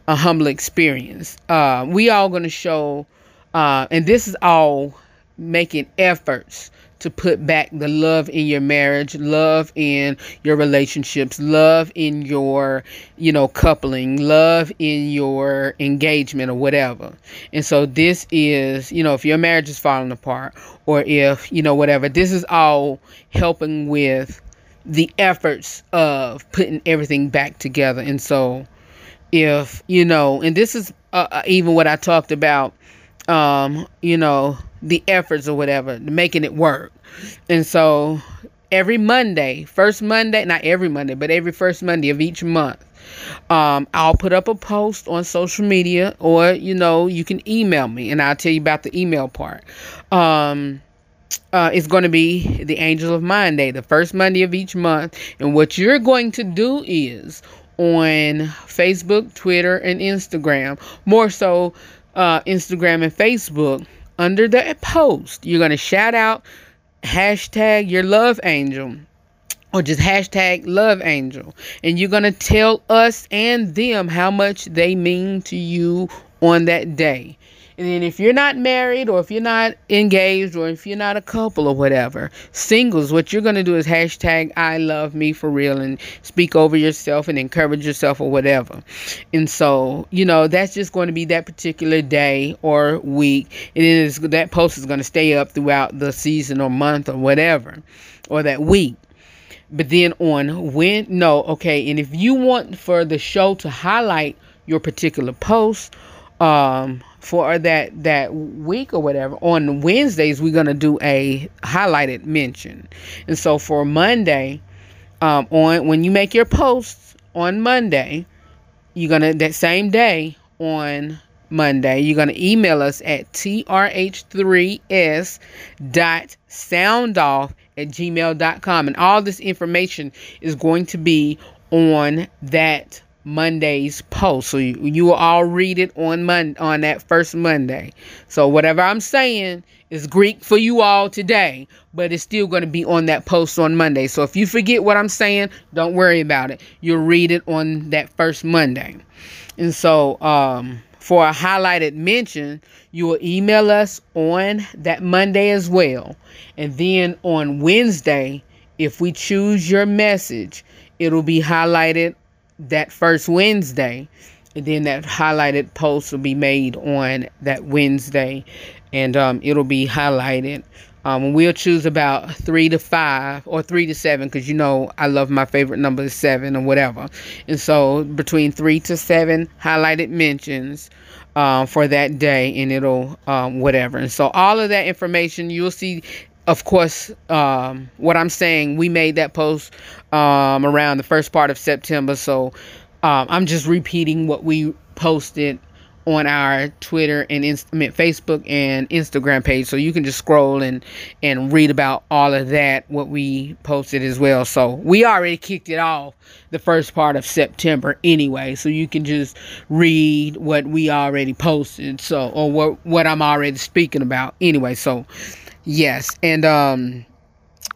uh, humble experience. Uh, we all going to show, uh, and this is all making efforts to put back the love in your marriage, love in your relationships, love in your, you know, coupling, love in your engagement or whatever. And so this is, you know, if your marriage is falling apart or if, you know, whatever, this is all helping with the efforts of putting everything back together. And so if, you know, and this is uh, uh even what I talked about um, you know, the efforts or whatever, making it work. And so every Monday, first Monday, not every Monday, but every first Monday of each month, um, I'll put up a post on social media or, you know, you can email me and I'll tell you about the email part. Um, uh, it's going to be the Angel of Mind Day, the first Monday of each month. And what you're going to do is on Facebook, Twitter, and Instagram, more so uh, Instagram and Facebook, under that post, you're going to shout out hashtag your love angel or just hashtag love angel. And you're going to tell us and them how much they mean to you on that day. And then if you're not married or if you're not engaged or if you're not a couple or whatever, singles, what you're going to do is hashtag I love me for real and speak over yourself and encourage yourself or whatever. And so, you know, that's just going to be that particular day or week. And then that post is going to stay up throughout the season or month or whatever, or that week. But then on when, no, okay. And if you want for the show to highlight your particular post, um, for that that week or whatever on wednesdays we're going to do a highlighted mention. And so for monday um, on when you make your posts on monday you're going to that same day on monday you're going to email us at trh3s dot sound off at gmail.com and all this information is going to be on that Monday's post. So you, you will all read it on Mon- on that first Monday. So whatever I'm saying is Greek for you all today, but it's still going to be on that post on Monday. So if you forget what I'm saying, don't worry about it. You'll read it on that first Monday. And so um, for a highlighted mention, you will email us on that Monday as well. And then on Wednesday, if we choose your message, it'll be highlighted that first Wednesday. And then that highlighted post will be made on that Wednesday. And um, it'll be highlighted. Um, we'll choose about three to five or three to seven because you know I love my favorite number is seven or whatever. And so between three to seven highlighted mentions um, for that day, and it'll um, whatever. And so all of that information you'll see of course, um, what I'm saying, we made that post um, around the first part of September. So um, I'm just repeating what we posted on our Twitter and Inst- I mean, Facebook and Instagram page. So you can just scroll and and read about all of that what we posted as well. So we already kicked it off the first part of September anyway. So you can just read what we already posted. So or what what I'm already speaking about anyway. So Yes, and um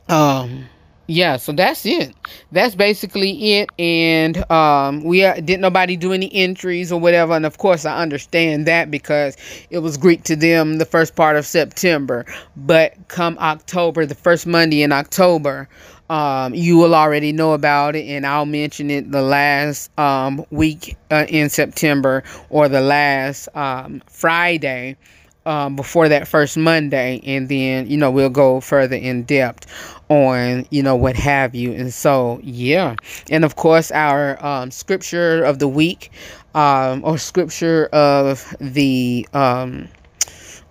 um yeah, so that's it. That's basically it. And um we are, didn't nobody do any entries or whatever. And of course I understand that because it was Greek to them the first part of September. But come October, the first Monday in October, um, you will already know about it, and I'll mention it the last um, week uh, in September or the last um, Friday um, before that first Monday, and then you know we'll go further in depth on you know what have you. And so yeah, and of course our um, scripture of the week um, or scripture of the um,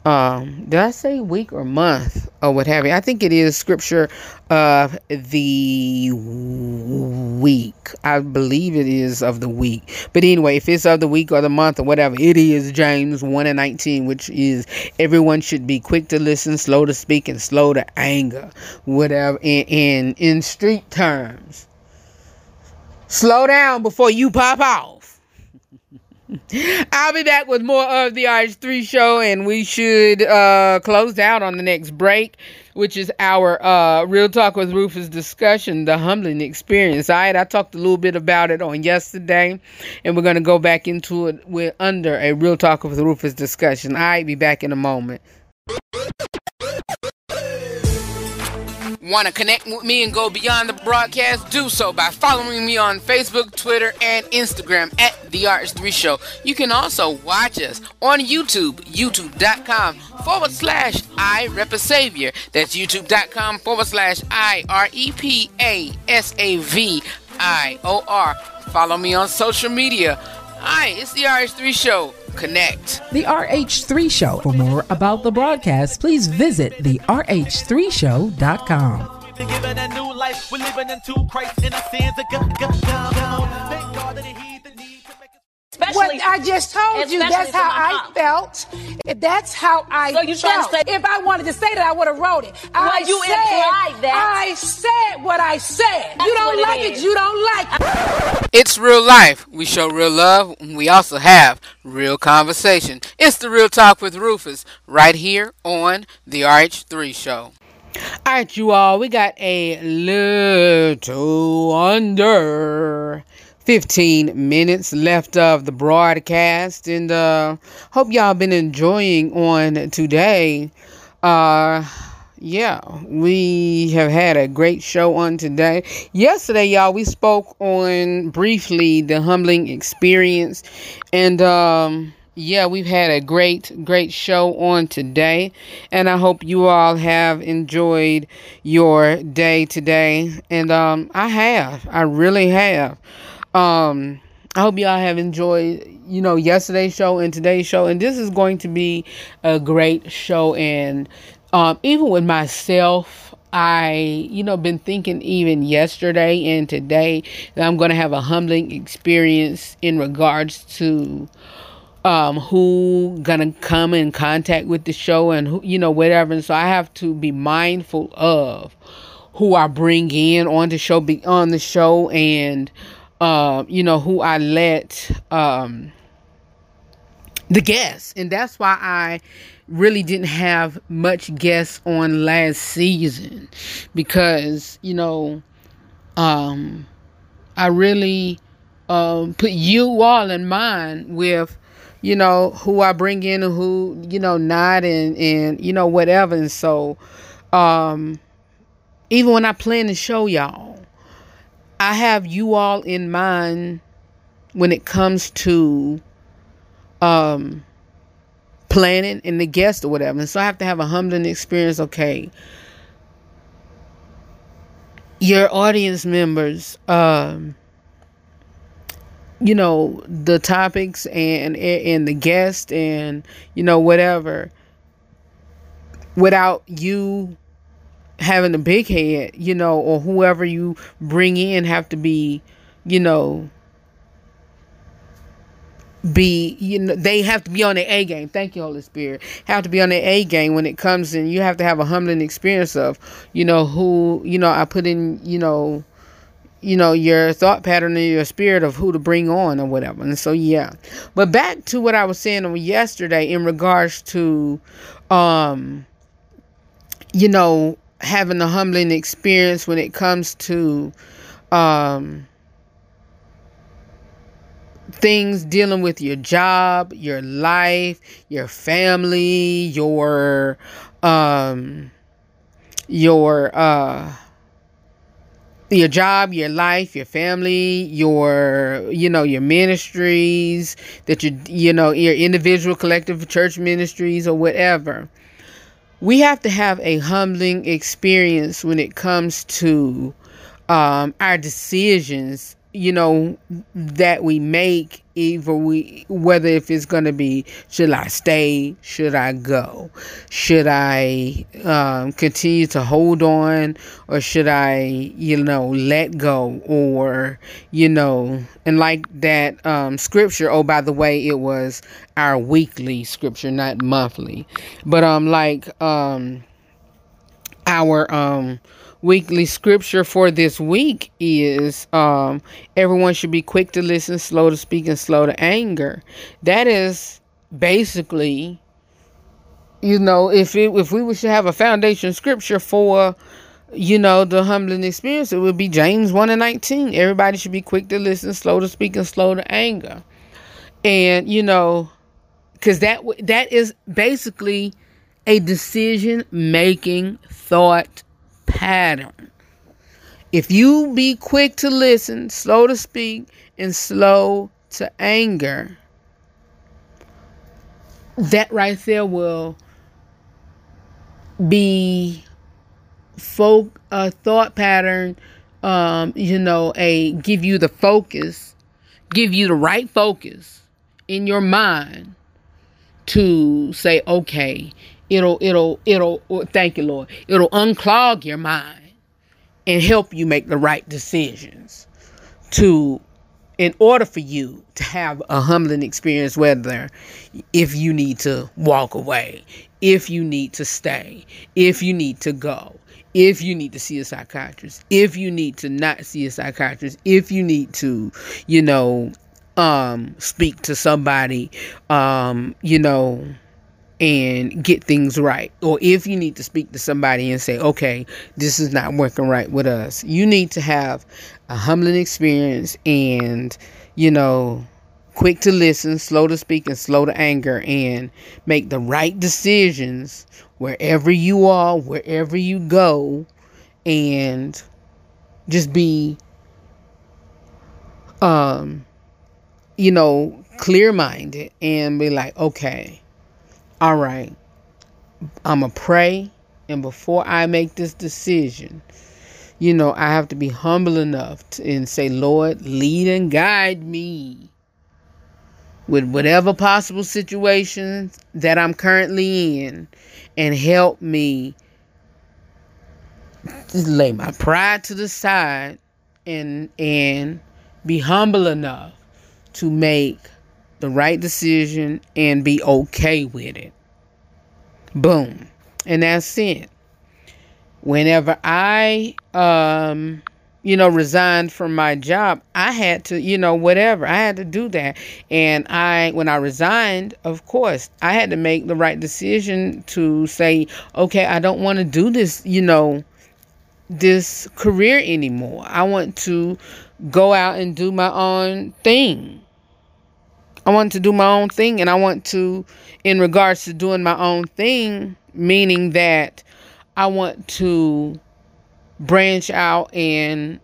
um, did I say week or month or what have you? I think it is scripture of the week. I believe it is of the week. But anyway, if it's of the week or the month or whatever, it is James 1 and 19, which is everyone should be quick to listen, slow to speak, and slow to anger. Whatever in in, in street terms. Slow down before you pop off. [LAUGHS] I'll be back with more of the RH3 show, and we should uh, close out on the next break, which is our uh, Real Talk with Rufus discussion, the humbling experience. All right, I talked a little bit about it on yesterday, and we're going to go back into it with under a Real Talk with Rufus discussion. All right, be back in a moment. Want to connect with me and go beyond the broadcast? Do so by following me on Facebook, Twitter, and Instagram at The RH3 Show. You can also watch us on YouTube, youtube.com forward slash I Rep a Savior. That's youtube.com forward slash I R E P A S A V I O R. Follow me on social media. Hi, it's The RH3 Show. Connect. The RH3 Show. For more about the broadcast, please visit the RH3Show.com. Been given a new life, we're living into Christ in our sins are gone, gone, gone, gone. Thank God that he us What I just told you, that's how I mom. felt. That's how I So you trying to felt. say- if I wanted to say that, I would have wrote it. I you said, implied that. I said what I said. you don't like it like it, is. you don't like it. It's real life. We show real love. We also have real conversation. It's the Real Talk with Rufus right here on the RH3 Show. All right, you all, we got a little under 15 minutes left of the broadcast, and uh, hope y'all been enjoying on today. Uh, yeah, we have had a great show on today. Yesterday, y'all, we spoke on briefly the humbling experience, and um, yeah, we've had a great, great show on today, and I hope you all have enjoyed your day today, and um, I have, I really have. Um, I hope y'all have enjoyed, you know, yesterday's show and today's show. And this is going to be a great show. And um, even with myself, I, you know, been thinking even yesterday and today that I'm going to have a humbling experience in regards to um who gonna come in contact with the show and who you know whatever and so i have to be mindful of who i bring in on the show be on the show and um you know who i let um the guests. And that's why i really didn't have much guests on last season because you know um i really um put you all in mind with you know who i bring in and who you know not and and you know whatever. And so um even when i plan to show y'all i have you all in mind when it comes to um planning and the guest or whatever. And so i have to have a humbling experience. Okay. Your audience members um you know the topics and and the guest and you know whatever without you having a big head you know or whoever you bring in have to be you know be you know they have to be on their A game. Thank you, Holy Spirit. Have to be on their A game when it comes in. You have to have a humbling experience of, you know, who you know I put in, you know, you know your thought pattern and your spirit of who to bring on or whatever. And so yeah, but back to what I was saying yesterday in regards to, um, you know, having a humbling experience when it comes to, um things dealing with your job, your life, your family, your um your uh your job, your life, your family, your you know your ministries that you you know your individual collective church ministries or whatever. We have to have a humbling experience when it comes to um, our decisions you know that we make either we whether if it's going to be should i stay? Should i go? Should i um, continue to hold on? Or should i you know let go? Or you know and like that um, scripture oh by the way it was our weekly scripture not monthly. But um like um our um weekly scripture for this week is um, everyone should be quick to listen, slow to speak, and slow to anger. That is basically, you know, if it, if we to have a foundation scripture for, you know, the humbling experience, it would be James 1 and 19. Everybody should be quick to listen, slow to speak, and slow to anger. And, you know, because that that is basically a decision making thought pattern. If you be quick to listen, slow to speak, and slow to anger, that right there will be folk a thought pattern um you know a give you the focus give you the right focus in your mind to say okay it'll it'll it'll thank you lord. It'll unclog your mind and help you make the right decisions to in order for you to have a humbling experience whether if you need to walk away if you need to stay if you need to go if you need to see a psychiatrist if you need to not see a psychiatrist if you need to you know um speak to somebody um you know and get things right. Or if you need to speak to somebody and say, okay, this is not working right with us, you need to have a humbling experience and, you know, quick to listen, slow to speak, and slow to anger, and make the right decisions wherever you are, wherever you go, and just be, um, you know, clear minded and be like, okay all right, I'm going to pray. And before I make this decision, you know, I have to be humble enough to, and say, Lord, lead and guide me with whatever possible situation that I'm currently in and help me lay my pride to the side and and be humble enough to make the right decision and be okay with it. Boom. And that's it. Whenever I um you know resigned from my job, I had to, you know, whatever. I had to do that. And I when I resigned, of course, I had to make the right decision to say, okay, I don't want to do this, you know, this career anymore. I want to go out and do my own thing. I want to do my own thing and I want to in regards to doing my own thing meaning that I want to branch out and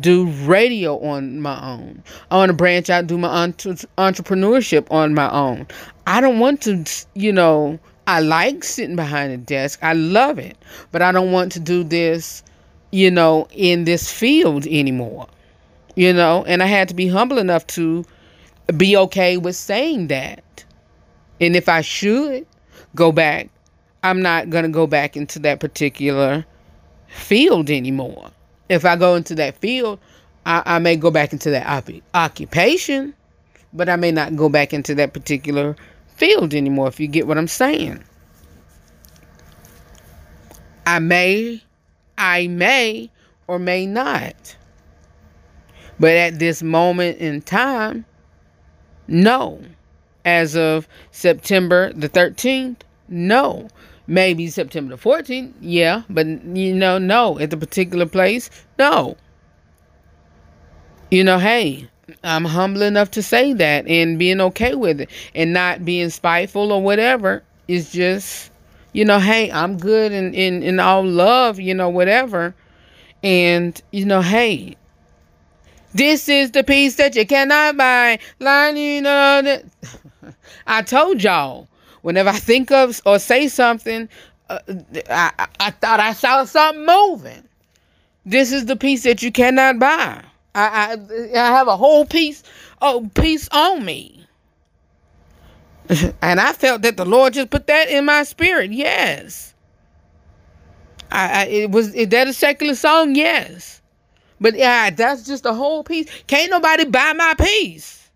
do radio on my own. I want to branch out do my entrepreneurship on my own. I don't want to, you know, I like sitting behind a desk. I love it. But I don't want to do this, you know, in this field anymore. You know, and I had to be humble enough to be okay with saying that. And if I should go back, I'm not going to go back into that particular field anymore. If I go into that field, I, I may go back into that op- occupation, but I may not go back into that particular field anymore, if you get what I'm saying. I may, I may, or may not. But at this moment in time, no. As of September the 13th, no. Maybe September the 14th, yeah, but you know, no. At the particular place, no. You know, hey, I'm humble enough to say that and being okay with it and not being spiteful or whatever. It's just, you know, hey, I'm good and in, in, all love, you know, whatever. And, you know, hey, this is the peace that you cannot buy. [LAUGHS] I told y'all, whenever I think of or say something, uh, I, I, I thought I saw something moving. This is the peace that you cannot buy. I, I, I have a whole piece, oh, piece on me. [LAUGHS] and I felt that the Lord just put that in my spirit. Yes. I, I it was is that a secular song? Yes. But yeah, that's just a whole piece. Can't nobody buy my piece.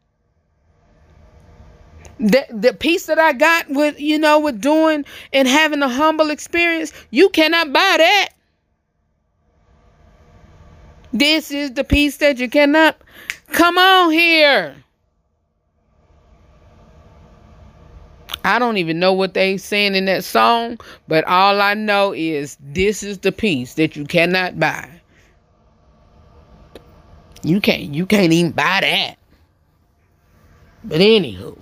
The the peace that I got with you know with doing and having a humble experience, you cannot buy that. This is the peace that you cannot come on here. I don't even know what they saying in that song, but all I know is this is the peace that you cannot buy. You can't you can't even buy that. But anywho,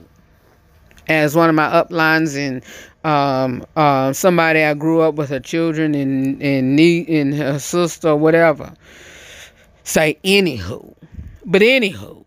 as one of my uplines and um uh somebody I grew up with her children and and me and her sister whatever say anywho. But anywho,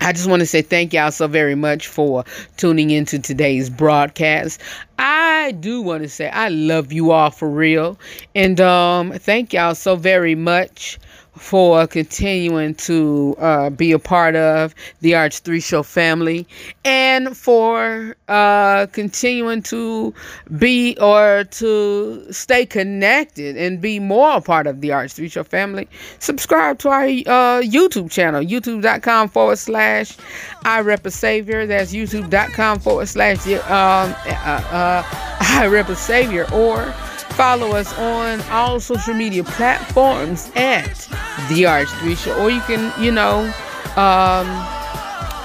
I just want to say thank y'all so very much for tuning into today's broadcast. I do want to say I love you all for real. And um thank y'all so very much for continuing to uh, be a part of the RH3 Show family and for uh, continuing to be or to stay connected and be more a part of the RH3 Show family. Subscribe to our uh, YouTube channel, youtube.com forward slash I Rep a Savior. That's youtube.com forward slash um, uh, uh, [LAUGHS] I Rep a Savior or follow us on all social media platforms at the RH3 Show. Or you can, you know, um,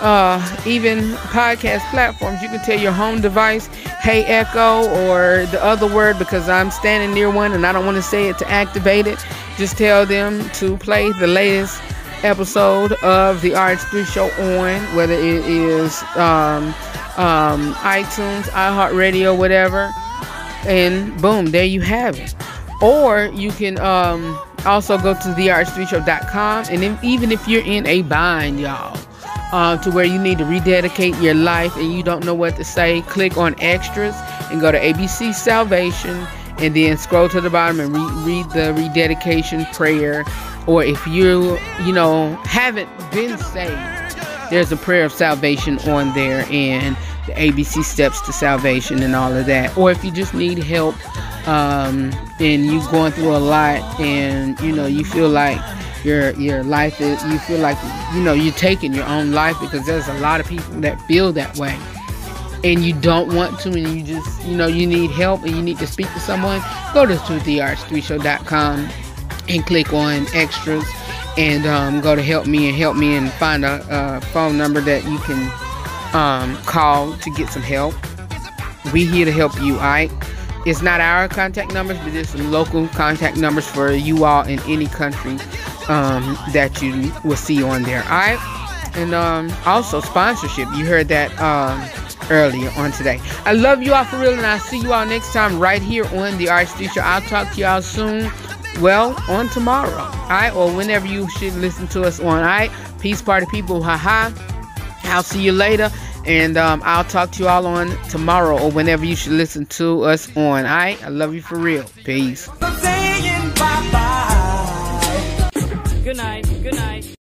uh, even podcast platforms. You can tell your home device, hey Echo, or the other word because I'm standing near one and I don't want to say it to activate it. Just tell them to play the latest episode of the RH3 Show on, whether it is um, um, iTunes, iHeartRadio, whatever and boom, there you have it. Or you can um, also go to therh3show.com, and if, even if you're in a bind, y'all, uh, to where you need to rededicate your life and you don't know what to say, click on extras and go to ABC Salvation, and then scroll to the bottom and re- read the rededication prayer. Or if you, you know, haven't been saved, there's a prayer of salvation on there, and the ABC steps to salvation and all of that. Or if you just need help um, and you're going through a lot and you know you feel like your your life is you feel like you know you're taking your own life because there's a lot of people that feel that way and you don't want to and you just you know you need help and you need to speak to someone go to therh3show.com and click on extras and um, go to help me and help me and find a, a phone number that you can um, call to get some help. We here to help you, alright? It's not our contact numbers, but some local contact numbers for you all in any country um, that you will see on there, alright? And um, also sponsorship. You heard that um, earlier on today. I love you all for real, and I'll see you all next time right here on the Arch Show. I'll talk to y'all soon. Well, on tomorrow, alright, or whenever you should listen to us on. Alright, peace, party people, haha. I'll see you later. And um, I'll talk to you all on tomorrow or whenever you should listen to us on. All right? I love you for real. Peace. Good night. Good night.